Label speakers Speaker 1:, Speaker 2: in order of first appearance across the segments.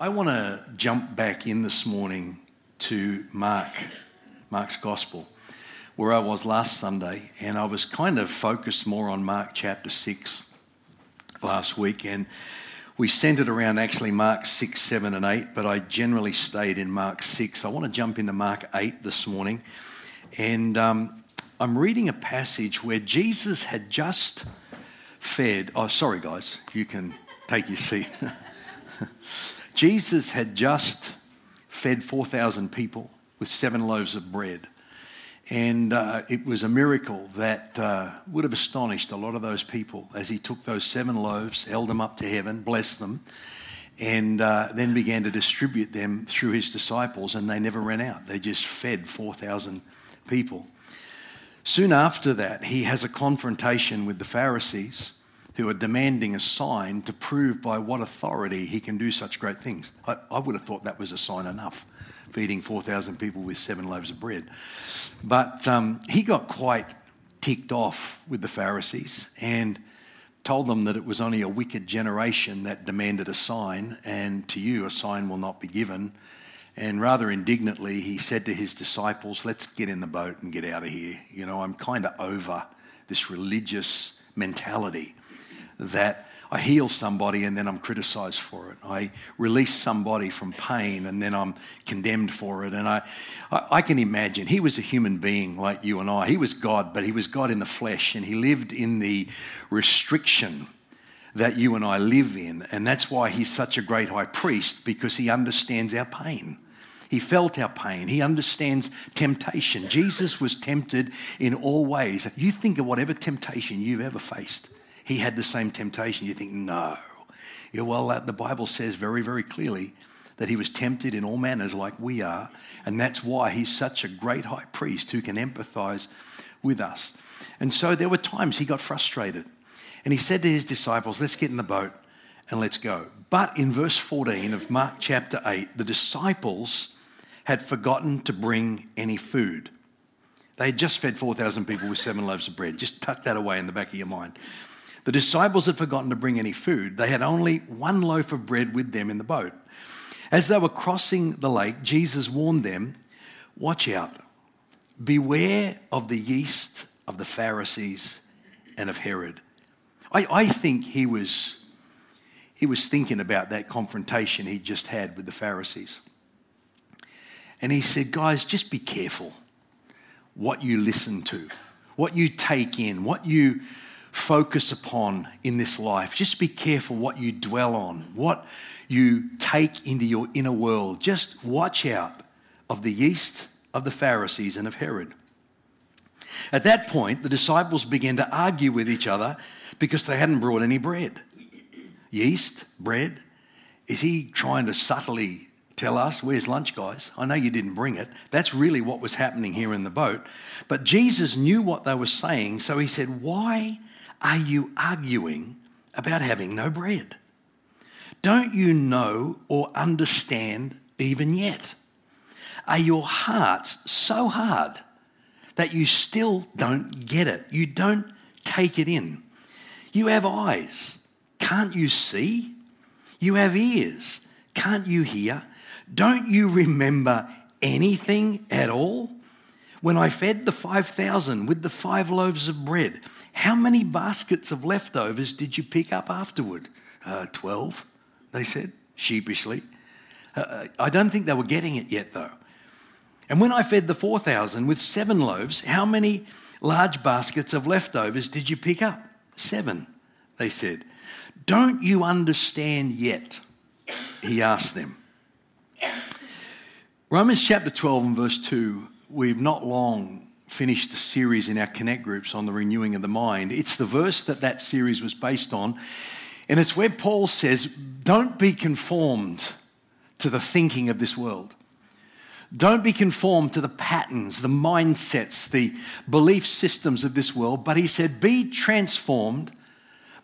Speaker 1: I want to jump back in this morning to Mark, Mark's Gospel, where I was last Sunday, and I was kind of focused more on Mark chapter 6 last week, and we centered around actually Mark 6, 7, and 8, but I generally stayed in Mark 6. I want to jump into Mark 8 this morning, and um, I'm reading a passage where Jesus had just fed. Oh, sorry, guys, you can take your seat. Jesus had just fed 4,000 people with seven loaves of bread. And uh, it was a miracle that uh, would have astonished a lot of those people as he took those seven loaves, held them up to heaven, blessed them, and uh, then began to distribute them through his disciples, and they never ran out. They just fed 4,000 people. Soon after that, he has a confrontation with the Pharisees who are demanding a sign to prove by what authority he can do such great things. I, I would have thought that was a sign enough, feeding 4,000 people with seven loaves of bread. But um, he got quite ticked off with the Pharisees and told them that it was only a wicked generation that demanded a sign, and to you a sign will not be given. And rather indignantly, he said to his disciples, Let's get in the boat and get out of here. You know, I'm kind of over this religious mentality that I heal somebody and then I'm criticized for it. I release somebody from pain and then I'm condemned for it. And I, I, can imagine he was a human being like you and I. He was God, but he was God in the flesh and he lived in the restriction that you and I live in. And that's why he's such a great high priest because he understands our pain. He felt our pain. He understands temptation. Jesus was tempted in all ways. You think of whatever temptation you've ever faced he had the same temptation. You think, no. Yeah, well, the Bible says very, very clearly that he was tempted in all manners like we are, and that's why he's such a great high priest who can empathize with us. And so there were times he got frustrated, and he said to his disciples, Let's get in the boat and let's go. But in verse 14 of Mark chapter 8, the disciples had forgotten to bring any food. They had just fed 4,000 people with seven loaves of bread. Just tuck that away in the back of your mind. The disciples had forgotten to bring any food. They had only one loaf of bread with them in the boat. As they were crossing the lake, Jesus warned them Watch out, beware of the yeast of the Pharisees and of Herod. I, I think he was, he was thinking about that confrontation he just had with the Pharisees. And he said, Guys, just be careful what you listen to, what you take in, what you focus upon in this life. Just be careful what you dwell on, what you take into your inner world. Just watch out of the yeast of the Pharisees and of Herod. At that point, the disciples began to argue with each other because they hadn't brought any bread. Yeast, bread. Is he trying to subtly tell us, where's lunch, guys? I know you didn't bring it. That's really what was happening here in the boat. But Jesus knew what they were saying, so he said, Why are you arguing about having no bread? Don't you know or understand even yet? Are your hearts so hard that you still don't get it? You don't take it in. You have eyes. Can't you see? You have ears. Can't you hear? Don't you remember anything at all? When I fed the 5,000 with the five loaves of bread, how many baskets of leftovers did you pick up afterward? Uh, 12, they said, sheepishly. Uh, uh, I don't think they were getting it yet, though. And when I fed the 4,000 with seven loaves, how many large baskets of leftovers did you pick up? Seven, they said. Don't you understand yet? He asked them. Romans chapter 12 and verse 2, we've not long finished a series in our Connect groups on the renewing of the mind. It's the verse that that series was based on. And it's where Paul says, Don't be conformed to the thinking of this world. Don't be conformed to the patterns, the mindsets, the belief systems of this world. But he said, Be transformed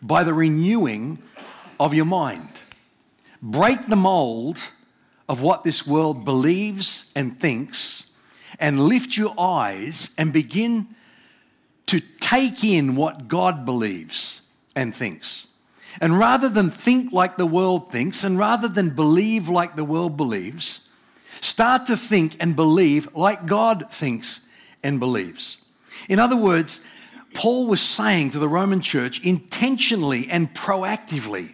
Speaker 1: by the renewing of your mind. Break the mold of what this world believes and thinks and lift your eyes and begin to take in what God believes and thinks. And rather than think like the world thinks, and rather than believe like the world believes, start to think and believe like God thinks and believes. In other words, Paul was saying to the Roman church intentionally and proactively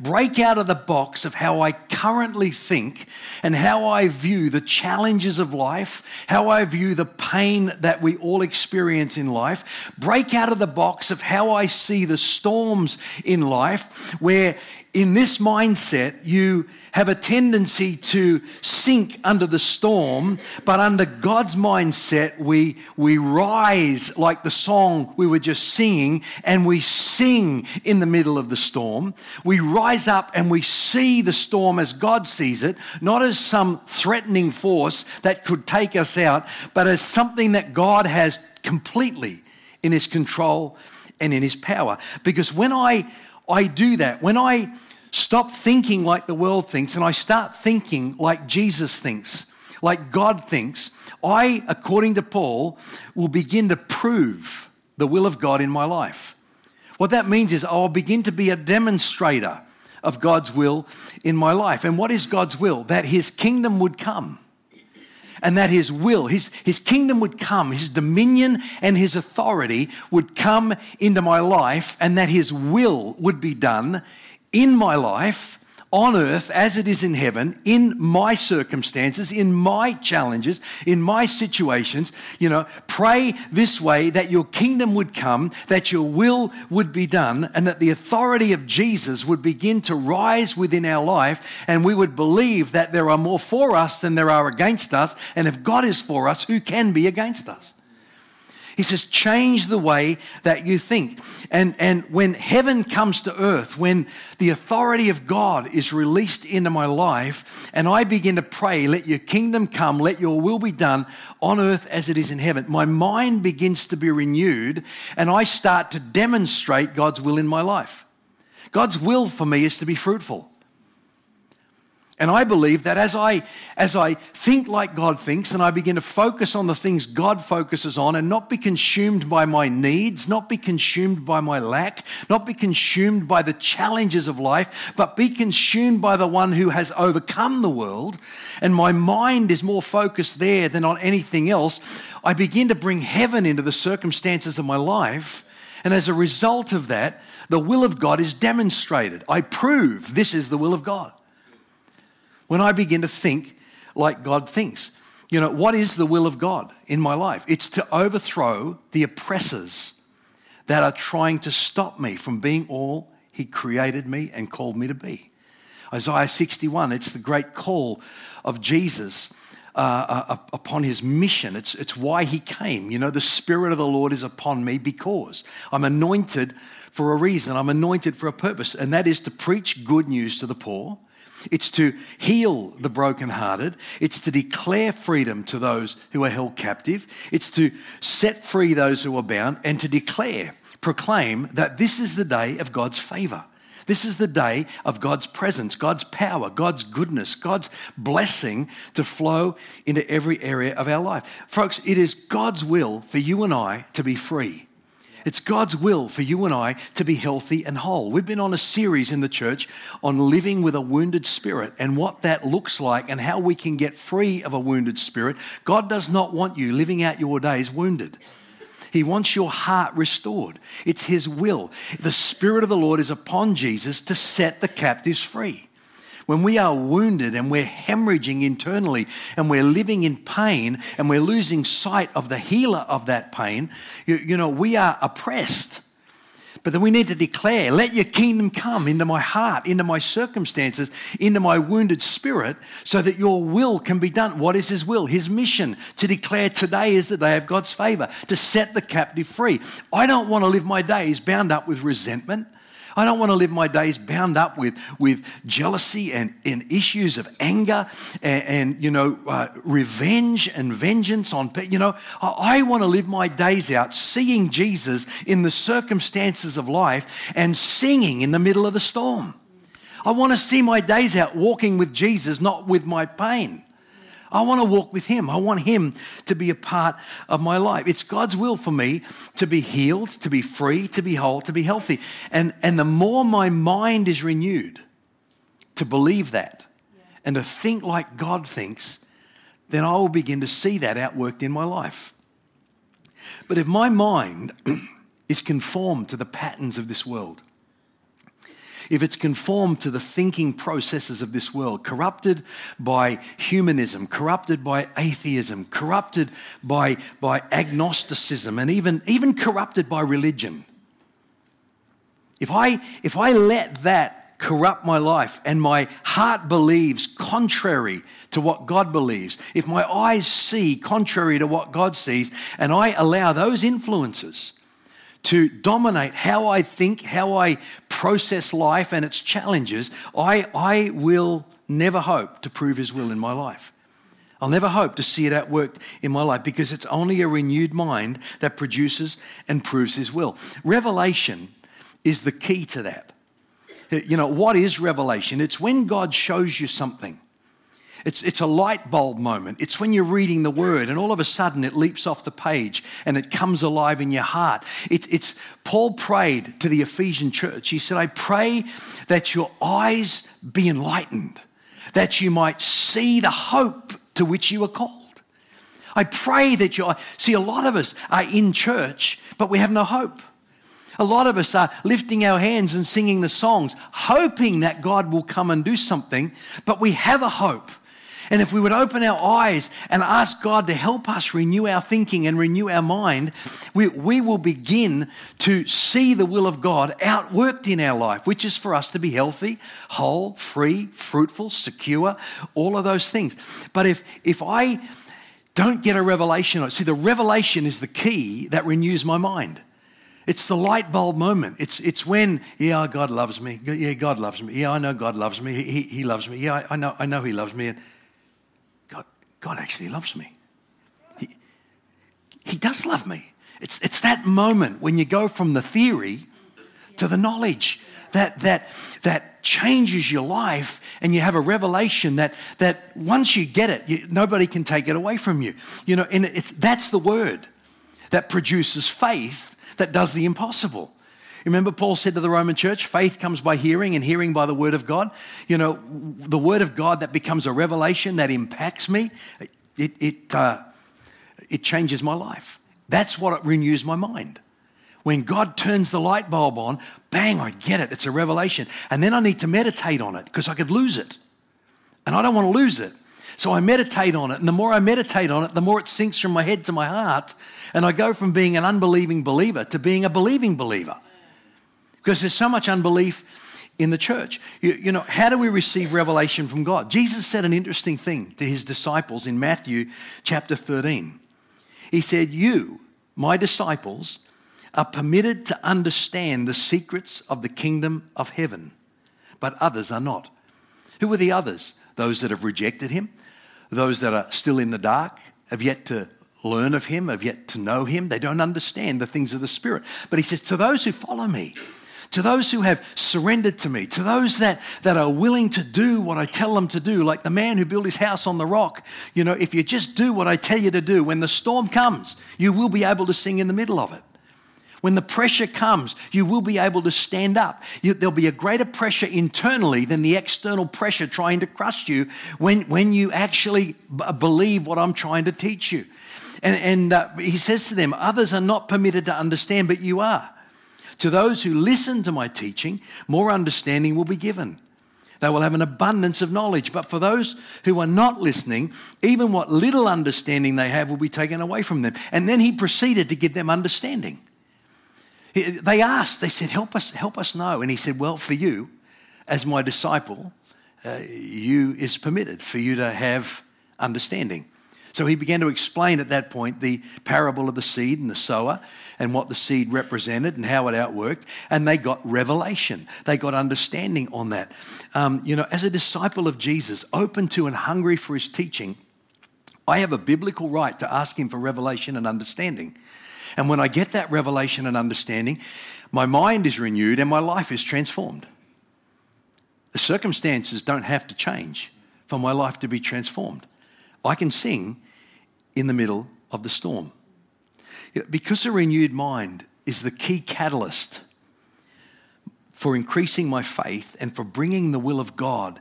Speaker 1: break out of the box of how I currently think and how I view the challenges of life, how I view the pain that we all experience in life. Break out of the box of how I see the storms in life, where in this mindset, you have a tendency to sink under the storm, but under God's mindset, we, we rise like the song we were just singing, and we sing in the middle of the storm. We rise up and we see the storm as God sees it, not as some threatening force that could take us out, but as something that God has completely in His control and in His power. Because when I I do that. When I stop thinking like the world thinks and I start thinking like Jesus thinks, like God thinks, I, according to Paul, will begin to prove the will of God in my life. What that means is I'll begin to be a demonstrator of God's will in my life. And what is God's will? That His kingdom would come and that his will, his, his kingdom would come, his dominion and his authority would come into my life, and that his will would be done in my life on earth as it is in heaven, in my circumstances, in my challenges, in my situations. You know, pray this way that your kingdom would come, that your will would be done, and that the authority of Jesus would begin to rise within our life, and we would believe that there are more for us than there are against us. And if God is for us, who can be against us? He says, change the way that you think. And, and when heaven comes to earth, when the authority of God is released into my life, and I begin to pray, let your kingdom come, let your will be done on earth as it is in heaven, my mind begins to be renewed, and I start to demonstrate God's will in my life. God's will for me is to be fruitful. And I believe that as I, as I think like God thinks and I begin to focus on the things God focuses on and not be consumed by my needs, not be consumed by my lack, not be consumed by the challenges of life, but be consumed by the one who has overcome the world, and my mind is more focused there than on anything else, I begin to bring heaven into the circumstances of my life. And as a result of that, the will of God is demonstrated. I prove this is the will of God when I begin to think like God thinks. You know, what is the will of God in my life? It's to overthrow the oppressors that are trying to stop me from being all He created me and called me to be. Isaiah 61, it's the great call of Jesus. Uh, uh, upon his mission. It's, it's why he came. You know, the Spirit of the Lord is upon me because I'm anointed for a reason. I'm anointed for a purpose, and that is to preach good news to the poor, it's to heal the brokenhearted. It's to declare freedom to those who are held captive. It's to set free those who are bound and to declare, proclaim that this is the day of God's favor. This is the day of God's presence, God's power, God's goodness, God's blessing to flow into every area of our life. Folks, it is God's will for you and I to be free. It's God's will for you and I to be healthy and whole. We've been on a series in the church on living with a wounded spirit and what that looks like and how we can get free of a wounded spirit. God does not want you living out your days wounded. He wants your heart restored. It's His will. The Spirit of the Lord is upon Jesus to set the captives free. When we are wounded and we're hemorrhaging internally and we're living in pain and we're losing sight of the healer of that pain, you, you know, we are oppressed. But then we need to declare, let your kingdom come into my heart, into my circumstances, into my wounded spirit, so that your will can be done. What is his will? His mission to declare today is the day of God's favor, to set the captive free. I don't want to live my days bound up with resentment. I don't want to live my days bound up with, with jealousy and, and issues of anger and, and you know, uh, revenge and vengeance on people. You know, I, I want to live my days out seeing Jesus in the circumstances of life and singing in the middle of the storm. I want to see my days out walking with Jesus, not with my pain. I want to walk with Him. I want Him to be a part of my life. It's God's will for me to be healed, to be free, to be whole, to be healthy. And, and the more my mind is renewed to believe that and to think like God thinks, then I will begin to see that outworked in my life. But if my mind is conformed to the patterns of this world, if it's conformed to the thinking processes of this world, corrupted by humanism, corrupted by atheism, corrupted by, by agnosticism, and even, even corrupted by religion. If I, if I let that corrupt my life and my heart believes contrary to what God believes, if my eyes see contrary to what God sees, and I allow those influences to dominate how I think, how I process life and its challenges, I, I will never hope to prove His will in my life. I'll never hope to see it outworked in my life because it's only a renewed mind that produces and proves His will. Revelation is the key to that. You know, what is revelation? It's when God shows you something it's, it's a light bulb moment. It's when you're reading the word and all of a sudden it leaps off the page and it comes alive in your heart. It's, it's Paul prayed to the Ephesian church. He said, I pray that your eyes be enlightened, that you might see the hope to which you are called. I pray that you see a lot of us are in church, but we have no hope. A lot of us are lifting our hands and singing the songs, hoping that God will come and do something, but we have a hope. And if we would open our eyes and ask God to help us renew our thinking and renew our mind, we, we will begin to see the will of God outworked in our life, which is for us to be healthy, whole, free, fruitful, secure, all of those things. But if, if I don't get a revelation, see, the revelation is the key that renews my mind. It's the light bulb moment. It's, it's when, yeah, God loves me. Yeah, God loves me. Yeah, I know God loves me. He, he, loves me. Yeah, I, I, know, I know He loves me. And God actually loves me. He, he does love me. It's, it's that moment when you go from the theory to the knowledge that, that, that changes your life and you have a revelation that, that once you get it, you, nobody can take it away from you. You know, and it's, that's the word that produces faith that does the impossible. Remember, Paul said to the Roman church, faith comes by hearing and hearing by the word of God. You know, the word of God that becomes a revelation that impacts me, it, it, uh, it changes my life. That's what renews my mind. When God turns the light bulb on, bang, I get it. It's a revelation. And then I need to meditate on it because I could lose it. And I don't want to lose it. So I meditate on it. And the more I meditate on it, the more it sinks from my head to my heart. And I go from being an unbelieving believer to being a believing believer because there's so much unbelief in the church. You, you, know, how do we receive revelation from God? Jesus said an interesting thing to his disciples in Matthew chapter 13. He said, You, my disciples, are permitted to understand the secrets of the kingdom of heaven, but others are not. Who are the others? Those that have rejected him, those that are still in the dark, have yet to learn of him, have yet to know him. They don't understand the things of the Spirit. But he says, To those who follow me, to those who have surrendered to me, to those that, that are willing to do what I tell them to do, like the man who built his house on the rock. You know, if you just do what I tell you to do, when the storm comes, you will be able to sing in the middle of it. When the pressure comes, you will be able to stand up. You, there'll be a greater pressure internally than the external pressure trying to crush you when, when you actually b- believe what I'm trying to teach you. And, and uh, he says to them, Others are not permitted to understand, but you are. To those who listen to my teaching, more understanding will be given. They will have an abundance of knowledge. But for those who are not listening, even what little understanding they have will be taken away from them. And then he proceeded to give them understanding. They asked, they said, Help us, help us know. And he said, Well, for you, as my disciple, uh, you is permitted for you to have understanding. So he began to explain at that point the parable of the seed and the sower and what the seed represented and how it outworked. And they got revelation, they got understanding on that. Um, you know, as a disciple of Jesus, open to and hungry for his teaching, I have a biblical right to ask him for revelation and understanding. And when I get that revelation and understanding, my mind is renewed and my life is transformed. The circumstances don't have to change for my life to be transformed. I can sing in the middle of the storm. Because a renewed mind is the key catalyst for increasing my faith and for bringing the will of God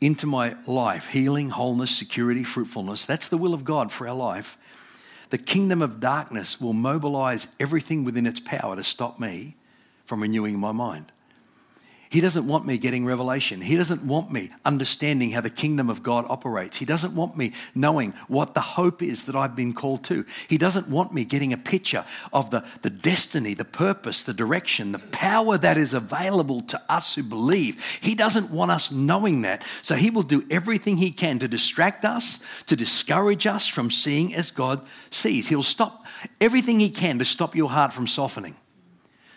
Speaker 1: into my life healing, wholeness, security, fruitfulness. That's the will of God for our life. The kingdom of darkness will mobilize everything within its power to stop me from renewing my mind. He doesn't want me getting revelation. He doesn't want me understanding how the kingdom of God operates. He doesn't want me knowing what the hope is that I've been called to. He doesn't want me getting a picture of the, the destiny, the purpose, the direction, the power that is available to us who believe. He doesn't want us knowing that. So he will do everything he can to distract us, to discourage us from seeing as God sees. He'll stop everything he can to stop your heart from softening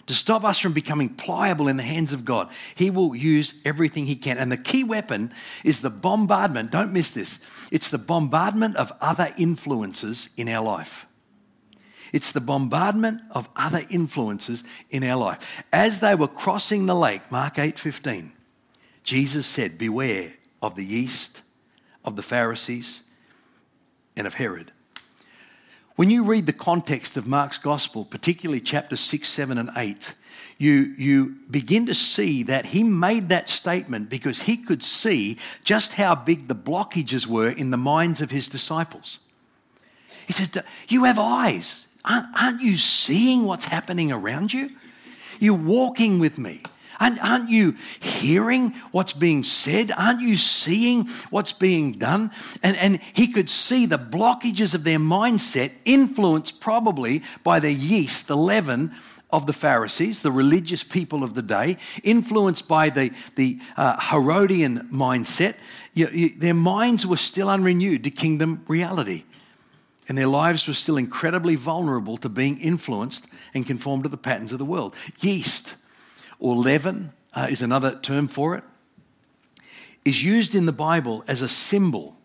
Speaker 1: to stop us from becoming pliable in the hands of God. He will use everything He can. And the key weapon is the bombardment. Don't miss this. It's the bombardment of other influences in our life. It's the bombardment of other influences in our life. As they were crossing the lake, Mark 8:15, Jesus said, "Beware of the yeast of the Pharisees and of Herod." When you read the context of Mark's gospel, particularly chapters 6, 7, and 8, you, you begin to see that he made that statement because he could see just how big the blockages were in the minds of his disciples. He said, You have eyes. Aren't, aren't you seeing what's happening around you? You're walking with me. Aren't, aren't you hearing what's being said? Aren't you seeing what's being done? And, and he could see the blockages of their mindset, influenced probably by the yeast, the leaven of the Pharisees, the religious people of the day, influenced by the, the uh, Herodian mindset. You, you, their minds were still unrenewed to kingdom reality. And their lives were still incredibly vulnerable to being influenced and conformed to the patterns of the world. Yeast or leaven uh, is another term for it, is used in the Bible as a symbol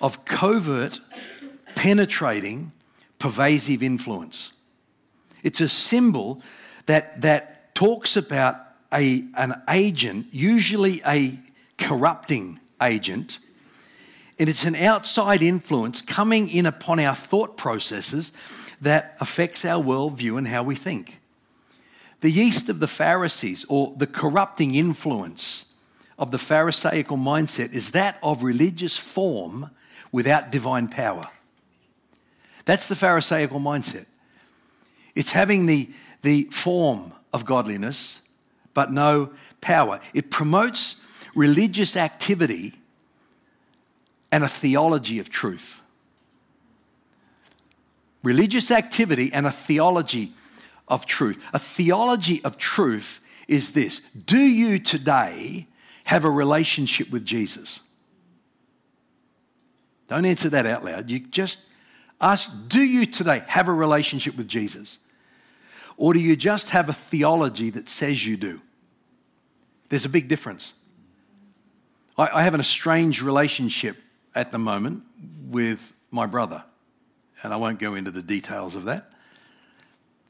Speaker 1: of covert, penetrating, pervasive influence. It's a symbol that, that talks about a, an agent, usually a corrupting agent, and it's an outside influence coming in upon our thought processes that affects our worldview and how we think. The yeast of the Pharisees, or the corrupting influence of the Pharisaical mindset, is that of religious form without divine power. That's the Pharisaical mindset. It's having the, the form of godliness, but no power. It promotes religious activity and a theology of truth. Religious activity and a theology of truth. A theology of truth is this Do you today have a relationship with Jesus? Don't answer that out loud. You just ask Do you today have a relationship with Jesus? Or do you just have a theology that says you do? There's a big difference. I, I have an estranged relationship at the moment with my brother, and I won't go into the details of that.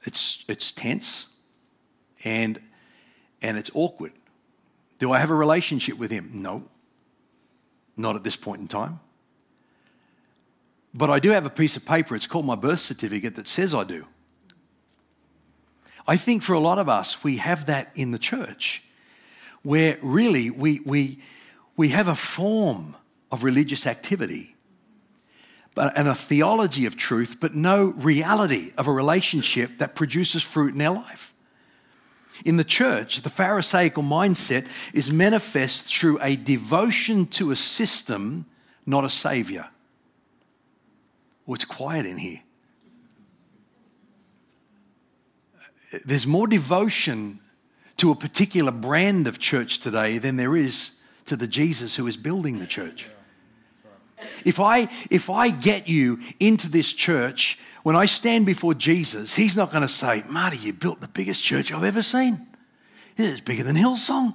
Speaker 1: It's, it's tense and, and it's awkward. Do I have a relationship with him? No, not at this point in time. But I do have a piece of paper, it's called my birth certificate, that says I do. I think for a lot of us, we have that in the church where really we, we, we have a form of religious activity and a theology of truth, but no reality of a relationship that produces fruit in our life. In the church, the Pharisaical mindset is manifest through a devotion to a system, not a savior. Oh, it's quiet in here. There's more devotion to a particular brand of church today than there is to the Jesus who is building the church. If I, if I get you into this church, when I stand before Jesus, he's not going to say, Marty, you built the biggest church I've ever seen. It's bigger than Hillsong.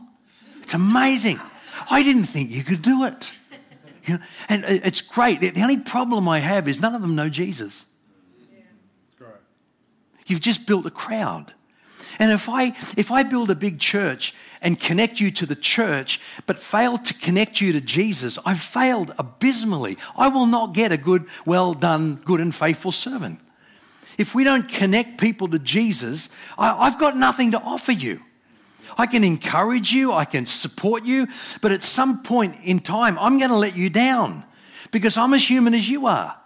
Speaker 1: It's amazing. I didn't think you could do it. You know, and it's great. The only problem I have is none of them know Jesus. You've just built a crowd. And if I, if I build a big church and connect you to the church, but fail to connect you to Jesus, I've failed abysmally. I will not get a good, well done, good and faithful servant. If we don't connect people to Jesus, I, I've got nothing to offer you. I can encourage you, I can support you, but at some point in time, I'm going to let you down because I'm as human as you are.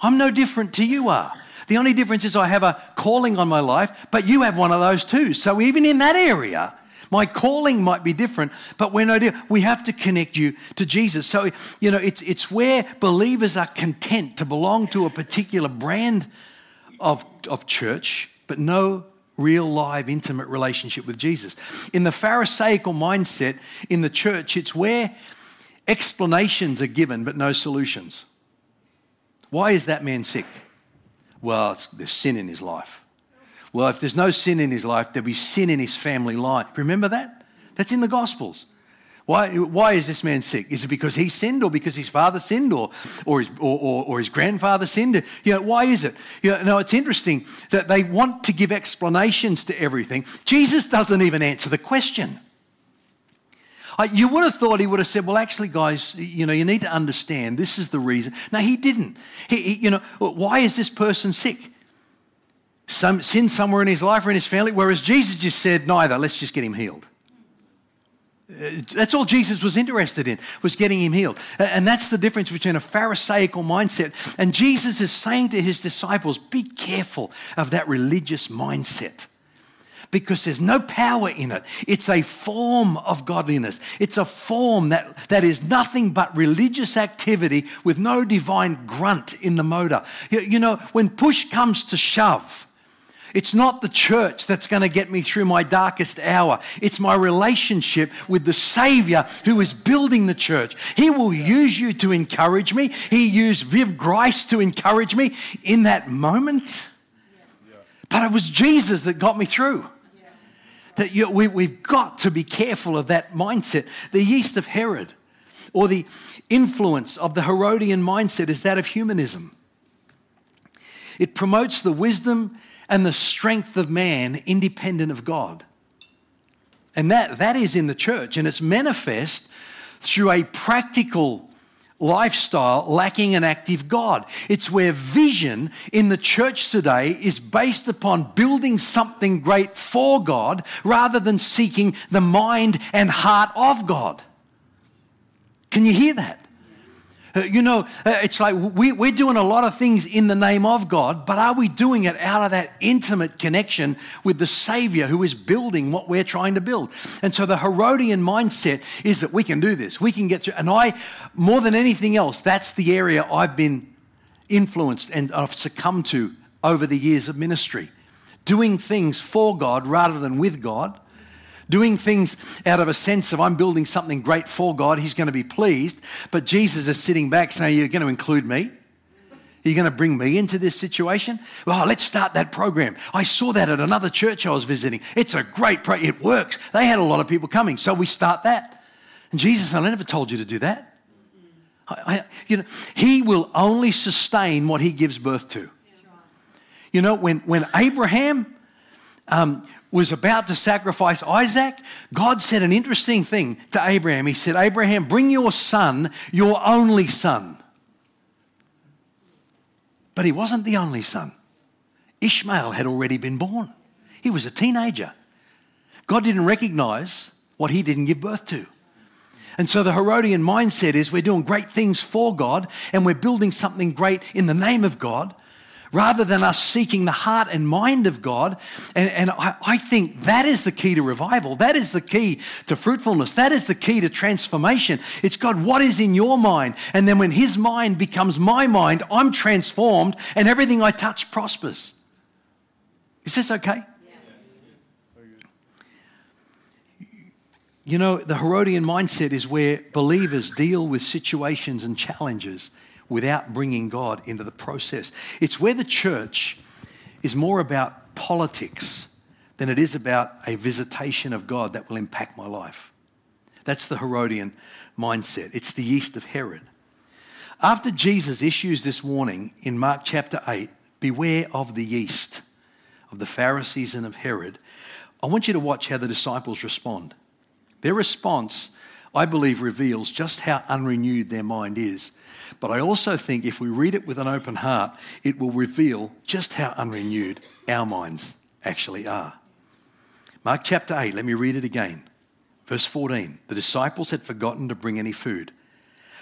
Speaker 1: I'm no different to you are. The only difference is I have a calling on my life, but you have one of those too. So even in that area, my calling might be different, but we're no different. We have to connect you to Jesus. So, you know, it's, it's where believers are content to belong to a particular brand of, of church, but no real, live, intimate relationship with Jesus. In the Pharisaical mindset in the church, it's where explanations are given but no solutions. Why is that man sick? Well, there's sin in his life. Well, if there's no sin in his life, there'll be sin in his family line. Remember that? That's in the Gospels. Why, why is this man sick? Is it because he sinned or because his father sinned or, or, his, or, or, or his grandfather sinned? You know, why is it? You know, no, it's interesting that they want to give explanations to everything. Jesus doesn't even answer the question. You would have thought he would have said, Well, actually, guys, you know, you need to understand this is the reason. No, he didn't. He, he, you know, why is this person sick? Some sin somewhere in his life or in his family, whereas Jesus just said, Neither, let's just get him healed. Uh, that's all Jesus was interested in, was getting him healed. And that's the difference between a Pharisaical mindset. And Jesus is saying to his disciples, be careful of that religious mindset because there's no power in it. It's a form of godliness. It's a form that, that is nothing but religious activity with no divine grunt in the motor. You, you know, when push comes to shove, it's not the church that's going to get me through my darkest hour. It's my relationship with the Savior who is building the church. He will use you to encourage me. He used Viv Grice to encourage me in that moment. But it was Jesus that got me through. That you, we, we've got to be careful of that mindset. The yeast of Herod or the influence of the Herodian mindset is that of humanism. It promotes the wisdom and the strength of man independent of God. And that, that is in the church, and it's manifest through a practical lifestyle lacking an active God. It's where vision in the church today is based upon building something great for God rather than seeking the mind and heart of God. Can you hear that? Uh, you know, uh, it's like we, we're doing a lot of things in the name of God, but are we doing it out of that intimate connection with the Savior who is building what we're trying to build? And so the Herodian mindset is that we can do this, we can get through. And I, more than anything else, that's the area I've been influenced and I've succumbed to over the years of ministry. Doing things for God rather than with God doing things out of a sense of I'm building something great for God, He's going to be pleased. But Jesus is sitting back saying, You're going to include me? Are you going to bring me into this situation? Well, let's start that program. I saw that at another church I was visiting. It's a great program. It works. They had a lot of people coming, so we start that. And Jesus, I never told you to do that. I, I, you know, he will only sustain what he gives birth to. You know, when, when Abraham um, was about to sacrifice Isaac, God said an interesting thing to Abraham. He said, Abraham, bring your son, your only son. But he wasn't the only son. Ishmael had already been born, he was a teenager. God didn't recognize what he didn't give birth to. And so the Herodian mindset is we're doing great things for God and we're building something great in the name of God rather than us seeking the heart and mind of God. And, and I, I, think that is the key to revival. That is the key to fruitfulness. That is the key to transformation. It's God, what is in your mind? And then when His mind becomes my mind, I'm transformed and everything I touch prospers. Is this okay? You know, the Herodian mindset is where believers deal with situations and challenges without bringing God into the process. It's where the church is more about politics than it is about a visitation of God that will impact my life. That's the Herodian mindset. It's the yeast of Herod. After Jesus issues this warning in Mark chapter 8, beware of the yeast of the Pharisees and of Herod, I want you to watch how the disciples respond. Their response, I believe, reveals just how unrenewed their mind is. But I also think if we read it with an open heart, it will reveal just how unrenewed our minds actually are. Mark chapter 8, let me read it again. Verse 14 The disciples had forgotten to bring any food.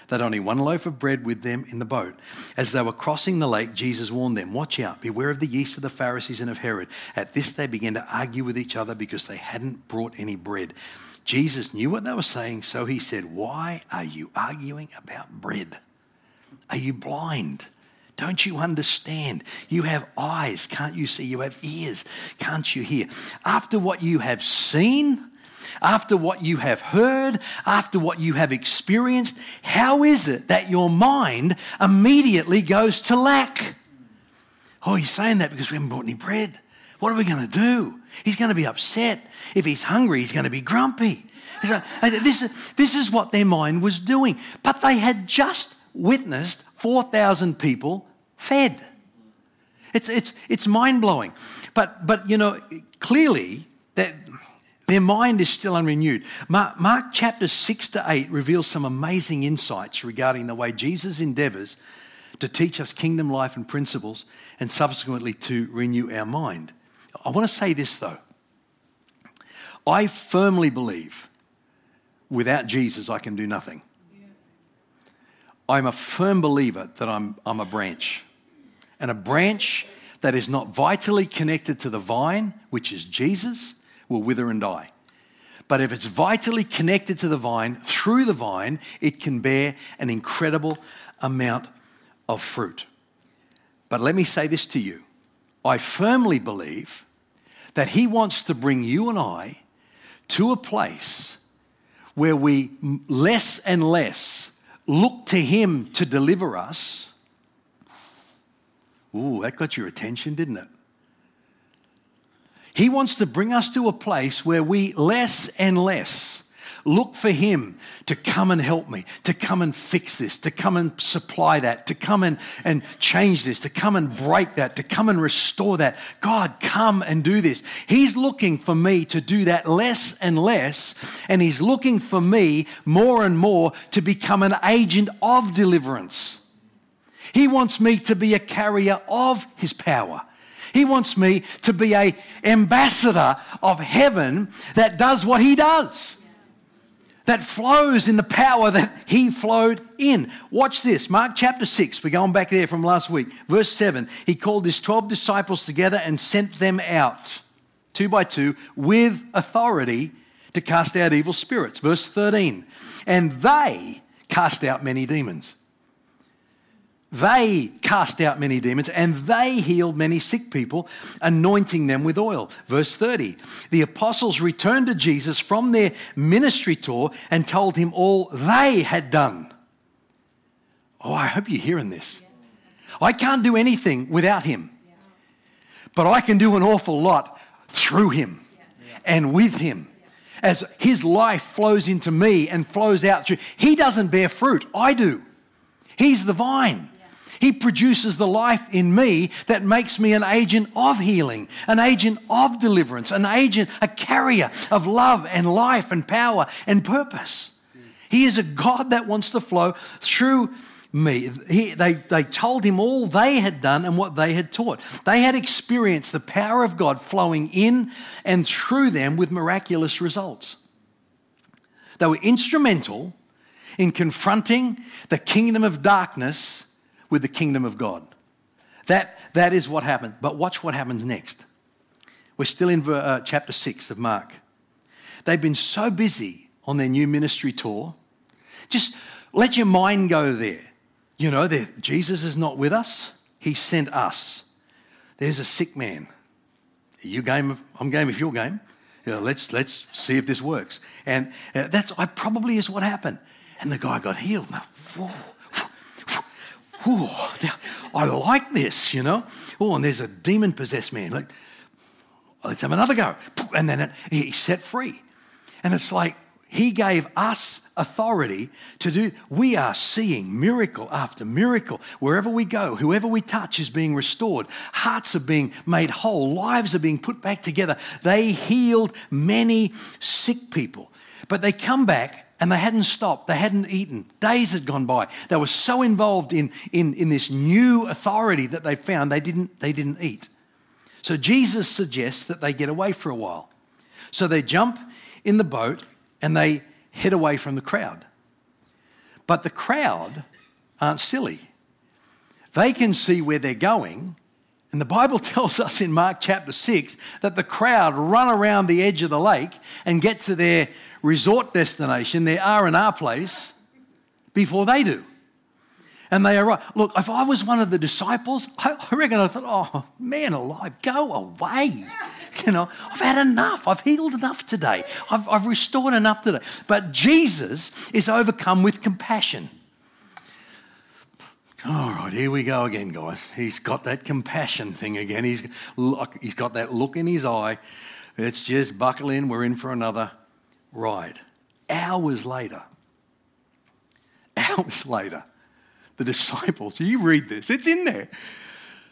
Speaker 1: They'd only one loaf of bread with them in the boat. As they were crossing the lake, Jesus warned them, Watch out, beware of the yeast of the Pharisees and of Herod. At this, they began to argue with each other because they hadn't brought any bread. Jesus knew what they were saying, so he said, Why are you arguing about bread? Are you blind? Don't you understand? You have eyes, can't you see? You have ears, can't you hear? After what you have seen, after what you have heard, after what you have experienced, how is it that your mind immediately goes to lack? Oh, he's saying that because we haven't brought any bread. What are we going to do? He's going to be upset. If he's hungry, he's going to be grumpy. This is what their mind was doing. But they had just witnessed 4,000 people fed. It's, it's, it's mind blowing. But, but, you know, clearly that their mind is still unrenewed. Mark, Mark chapter 6 to 8 reveals some amazing insights regarding the way Jesus endeavors to teach us kingdom life and principles and subsequently to renew our mind. I want to say this though. I firmly believe without Jesus I can do nothing. I'm a firm believer that I'm, I'm a branch. And a branch that is not vitally connected to the vine, which is Jesus, will wither and die. But if it's vitally connected to the vine, through the vine, it can bear an incredible amount of fruit. But let me say this to you I firmly believe that He wants to bring you and I to a place where we less and less look to Him to deliver us. Ooh, that got your attention, didn't it? He wants to bring us to a place where we less and less look for Him to come and help me, to come and fix this, to come and supply that, to come and, and change this, to come and break that, to come and restore that. God, come and do this. He's looking for me to do that less and less, and He's looking for me more and more to become an agent of deliverance. He wants me to be a carrier of His power. He wants me to be a ambassador of heaven that does what he does. That flows in the power that he flowed in. Watch this. Mark chapter 6. We're going back there from last week. Verse 7. He called his 12 disciples together and sent them out, two by two, with authority to cast out evil spirits. Verse 13. And they cast out many demons. They cast out many demons and they healed many sick people, anointing them with oil. Verse 30 The apostles returned to Jesus from their ministry tour and told him all they had done. Oh, I hope you're hearing this. I can't do anything without him, but I can do an awful lot through him and with him. As his life flows into me and flows out through, he doesn't bear fruit, I do. He's the vine. He produces the life in me that makes me an agent of healing, an agent of deliverance, an agent, a carrier of love and life and power and purpose. He is a God that wants to flow through me. He, they, they told him all they had done and what they had taught. They had experienced the power of God flowing in and through them with miraculous results. They were instrumental in confronting the kingdom of darkness with the kingdom of God. That, that is what happened. But watch what happens next. We're still in uh, chapter 6 of Mark. They've been so busy on their new ministry tour. Just let your mind go there. You know, Jesus is not with us, He sent us. There's a sick man. You game, I'm game if you're game. You know, let's, let's see if this works. And uh, that's I probably is what happened. And the guy got healed. Now, whoa, oh, I like this, you know. Oh, and there's a demon possessed man. Like, let's have another go. And then it, he's set free. And it's like, He gave us authority to do. We are seeing miracle after miracle. Wherever we go, whoever we touch is being restored. Hearts are being made whole. Lives are being put back together. They healed many sick people. But they come back and they hadn't stopped. They hadn't eaten. Days had gone by. They were so involved in, in, in this new authority that they found, they didn't, they didn't eat. So Jesus suggests that they get away for a while. So they jump in the boat and they head away from the crowd. But the crowd aren't silly. They can see where they're going. And the Bible tells us in Mark chapter 6 that the crowd run around the edge of the lake and get to their resort destination, their R&R place, before they do. And they arrive. Look, if I was one of the disciples, I reckon I thought, oh, man alive, go away. You know, I've had enough. I've healed enough today. I've, I've restored enough today. But Jesus is overcome with compassion. All right, here we go again, guys. He's got that compassion thing again. He's, he's got that look in his eye. It's just buckle in. We're in for another ride. Hours later, hours later, the disciples, you read this, it's in there.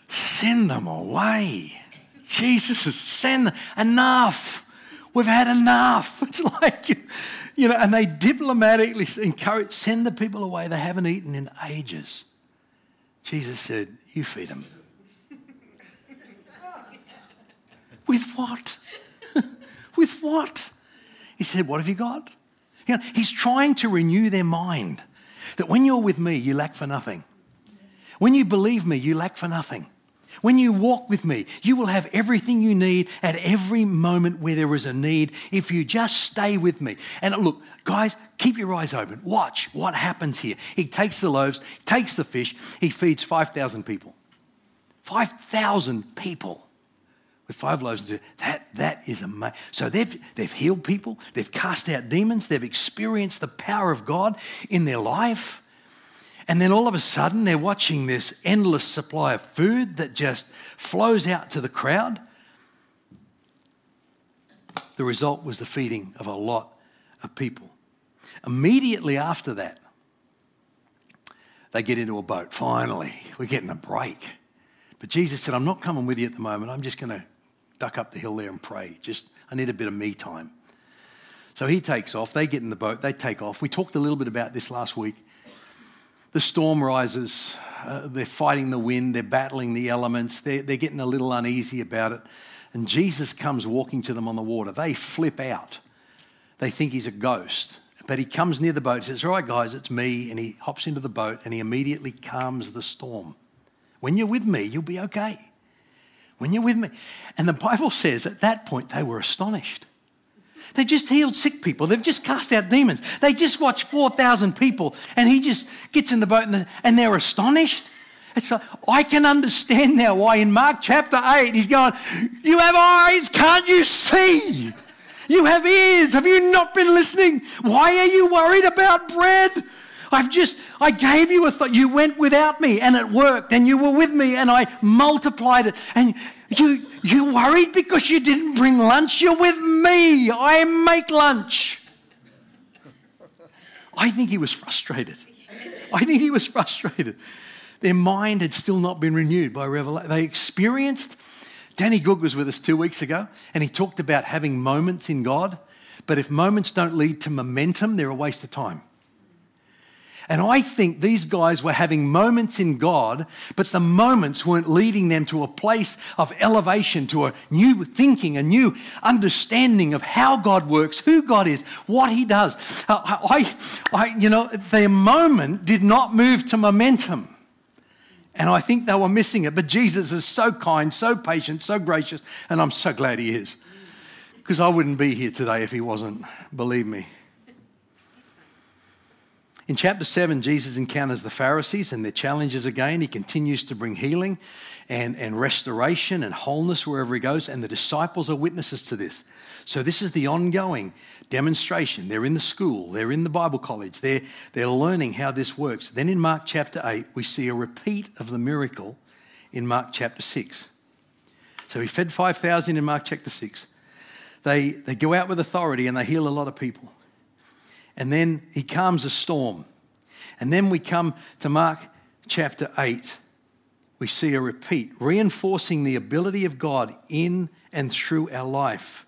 Speaker 1: Send them away. Jesus send enough. We've had enough. It's like, you know, and they diplomatically encourage, send the people away. They haven't eaten in ages. Jesus said, You feed them. With what? With what? He said, What have you got? You know, he's trying to renew their mind that when you're with me, you lack for nothing. When you believe me, you lack for nothing. When you walk with me, you will have everything you need at every moment where there is a need if you just stay with me. And look, guys, keep your eyes open. Watch what happens here. He takes the loaves, takes the fish, he feeds 5,000 people. 5,000 people with five loaves and two. that that is amazing. So they've they've healed people, they've cast out demons, they've experienced the power of God in their life. And then all of a sudden, they're watching this endless supply of food that just flows out to the crowd. The result was the feeding of a lot of people. Immediately after that, they get into a boat. Finally, we're getting a break. But Jesus said, I'm not coming with you at the moment. I'm just going to duck up the hill there and pray. Just, I need a bit of me time. So he takes off. They get in the boat. They take off. We talked a little bit about this last week. The storm rises. Uh, they're fighting the wind. They're battling the elements. They're, they're getting a little uneasy about it. And Jesus comes walking to them on the water. They flip out. They think he's a ghost. But he comes near the boat, says, All right, guys, it's me. And he hops into the boat and he immediately calms the storm. When you're with me, you'll be okay. When you're with me. And the Bible says at that point they were astonished. They just healed sick people. They've just cast out demons. They just watched 4,000 people and he just gets in the boat and, they're astonished. It's like, I can understand now why in Mark chapter 8 he's going, You have eyes, can't you see? You have ears, have you not been listening? Why are you worried about bread? I've just, I gave you a thought. You went without me and it worked and you were with me and I multiplied it. And you, you worried because you didn't bring lunch? You're with me. I make lunch. I think he was frustrated. I think he was frustrated. Their mind had still not been renewed by revelation. They experienced, Danny Goog was with us two weeks ago, and he talked about having moments in God. But if moments don't lead to momentum, they're a waste of time. And I think these guys were having moments in God, but the moments weren't leading them to a place of elevation, to a new thinking, a new understanding of how God works, who God is, what He does. Uh, I, I, you know, their moment did not move to momentum. And I think they were missing it. But Jesus is so kind, so patient, so gracious, and I'm so glad He is. Because I wouldn't be here today if He wasn't, believe me. In chapter 7, Jesus encounters the Pharisees and their challenges again. He continues to bring healing and, and restoration and wholeness wherever he goes, and the disciples are witnesses to this. So, this is the ongoing demonstration. They're in the school, they're in the Bible college, they're, they're learning how this works. Then in Mark chapter 8, we see a repeat of the miracle in Mark chapter 6. So, he fed 5,000 in Mark chapter 6. They, they go out with authority and they heal a lot of people. And then he calms a storm. And then we come to Mark chapter 8. We see a repeat, reinforcing the ability of God in and through our life.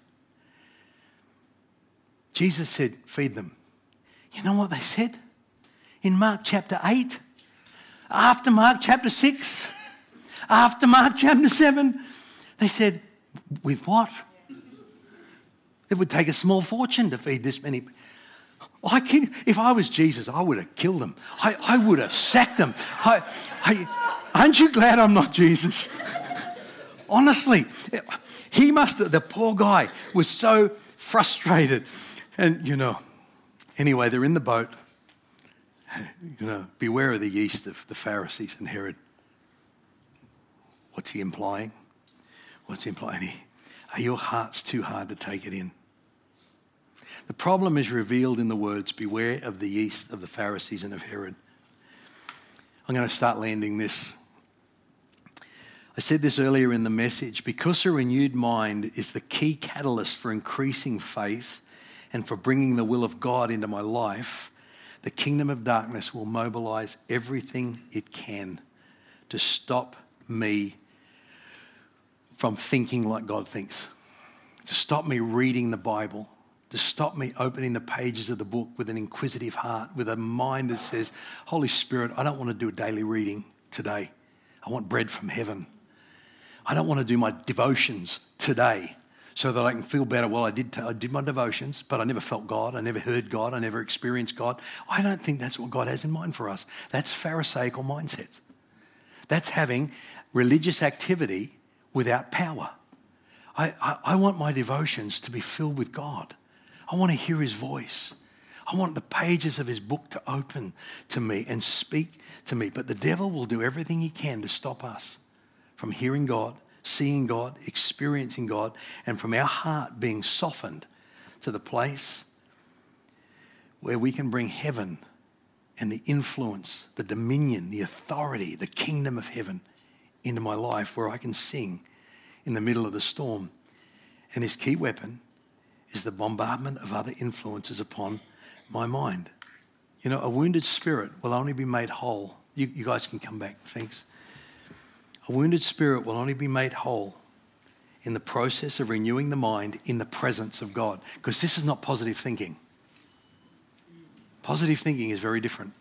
Speaker 1: Jesus said, Feed them. You know what they said? In Mark chapter 8, after Mark chapter 6, after Mark chapter 7, they said, With what? It would take a small fortune to feed this many. I can, if I was Jesus, I would have killed them. I, I would have sacked them. I, I, aren't you glad I'm not Jesus? Honestly, he must the poor guy was so frustrated. And, you know, anyway, they're in the boat. You know, beware of the yeast of the Pharisees and Herod. What's he implying? What's he implying? Are your hearts too hard to take it in? The problem is revealed in the words, Beware of the yeast of the Pharisees and of Herod. I'm going to start landing this. I said this earlier in the message because a renewed mind is the key catalyst for increasing faith and for bringing the will of God into my life, the kingdom of darkness will mobilize everything it can to stop me from thinking like God thinks, to stop me reading the Bible, to stop me opening the pages of the book with an inquisitive heart, with a mind that says, Holy Spirit, I don't want to do a daily reading today. I want bread from heaven. I don't want to do my devotions today so that I can feel better. Well, I did, t- I did my devotions, but I never felt God. I never heard God. I never experienced God. I don't think that's what God has in mind for us. That's Pharisaical mindsets. That's having religious activity without power. I, I, I want my devotions to be filled with God. I want to hear his voice. I want the pages of his book to open to me and speak to me. But the devil will do everything he can to stop us from hearing God, seeing God, experiencing God, and from our heart being softened to the place where we can bring heaven and the influence, the dominion, the authority, the kingdom of heaven into my life where I can sing in the middle of the storm. And his key weapon is the bombardment of other influences upon my mind. You know, a wounded spirit will only be made whole. You, you guys can come back, thanks. A wounded spirit will only be made whole in the process of renewing the mind in the presence of God. Because this is not positive thinking. Positive thinking is very different.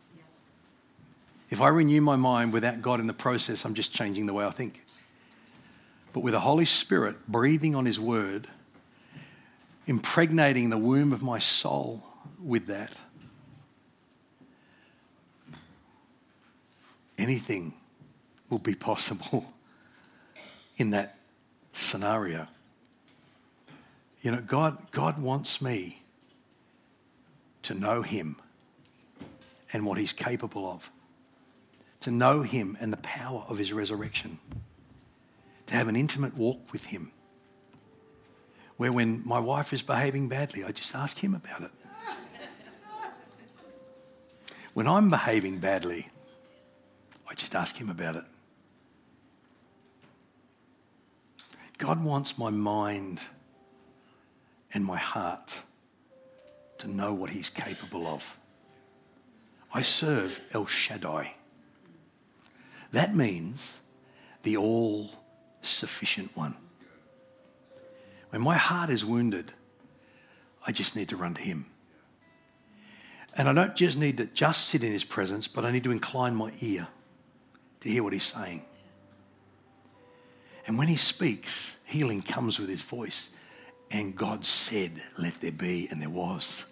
Speaker 1: If I renew my mind without God in the process, I'm just changing the way I think. But with the Holy Spirit breathing on His Word, impregnating the womb of my soul with that. Anything will be possible in that scenario. You know, God, God wants me to know Him and what He's capable of, to know Him and the power of His resurrection, to have an intimate walk with Him where when my wife is behaving badly, I just ask him about it. When I'm behaving badly, I just ask him about it. God wants my mind and my heart to know what he's capable of. I serve El Shaddai. That means the all sufficient one. When my heart is wounded, I just need to run to Him. And I don't just need to just sit in His presence, but I need to incline my ear to hear what He's saying. And when He speaks, healing comes with His voice. And God said, Let there be, and there was.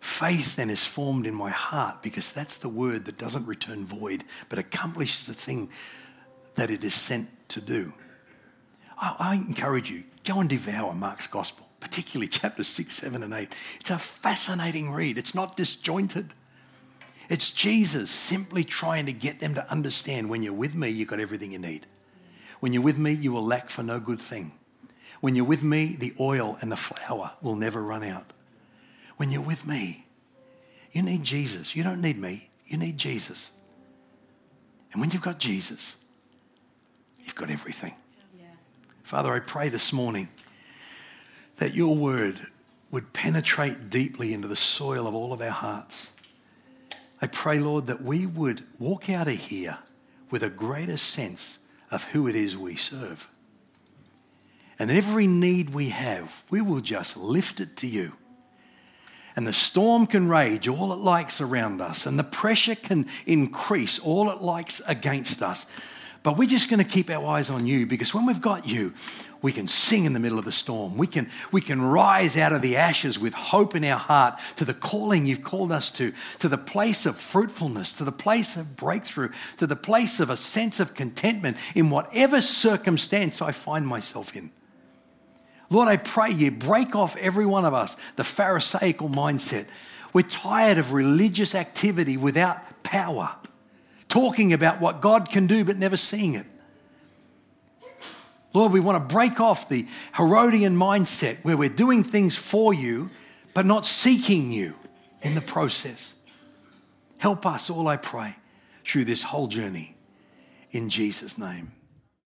Speaker 1: Faith then is formed in my heart because that's the word that doesn't return void, but accomplishes the thing that it is sent to do. I, I encourage you, go and devour Mark's gospel, particularly chapters 6, 7, and 8. It's a fascinating read, it's not disjointed. It's Jesus simply trying to get them to understand when you're with me, you've got everything you need. When you're with me, you will lack for no good thing. When you're with me, the oil and the flour will never run out. When you're with me, you need Jesus. You don't need me, you need Jesus. And when you've got Jesus, you've got everything. Father, I pray this morning that your word would penetrate deeply into the soil of all of our hearts. I pray, Lord, that we would walk out of here with a greater sense of who it is we serve. And every need we have, we will just lift it to you. And the storm can rage all it likes around us, and the pressure can increase all it likes against us. But we're just going to keep our eyes on you because when we've got you, we can sing in the middle of the storm. We can, we can rise out of the ashes with hope in our heart to the calling you've called us to, to the place of fruitfulness, to the place of breakthrough, to the place of a sense of contentment in whatever circumstance I find myself in. Lord, I pray you break off every one of us the Pharisaical mindset. We're tired of religious activity without power, talking about what God can do but never seeing it. Lord, we want to break off the Herodian mindset where we're doing things for you but not seeking you in the process. Help us, all I pray, through this whole journey. In Jesus' name.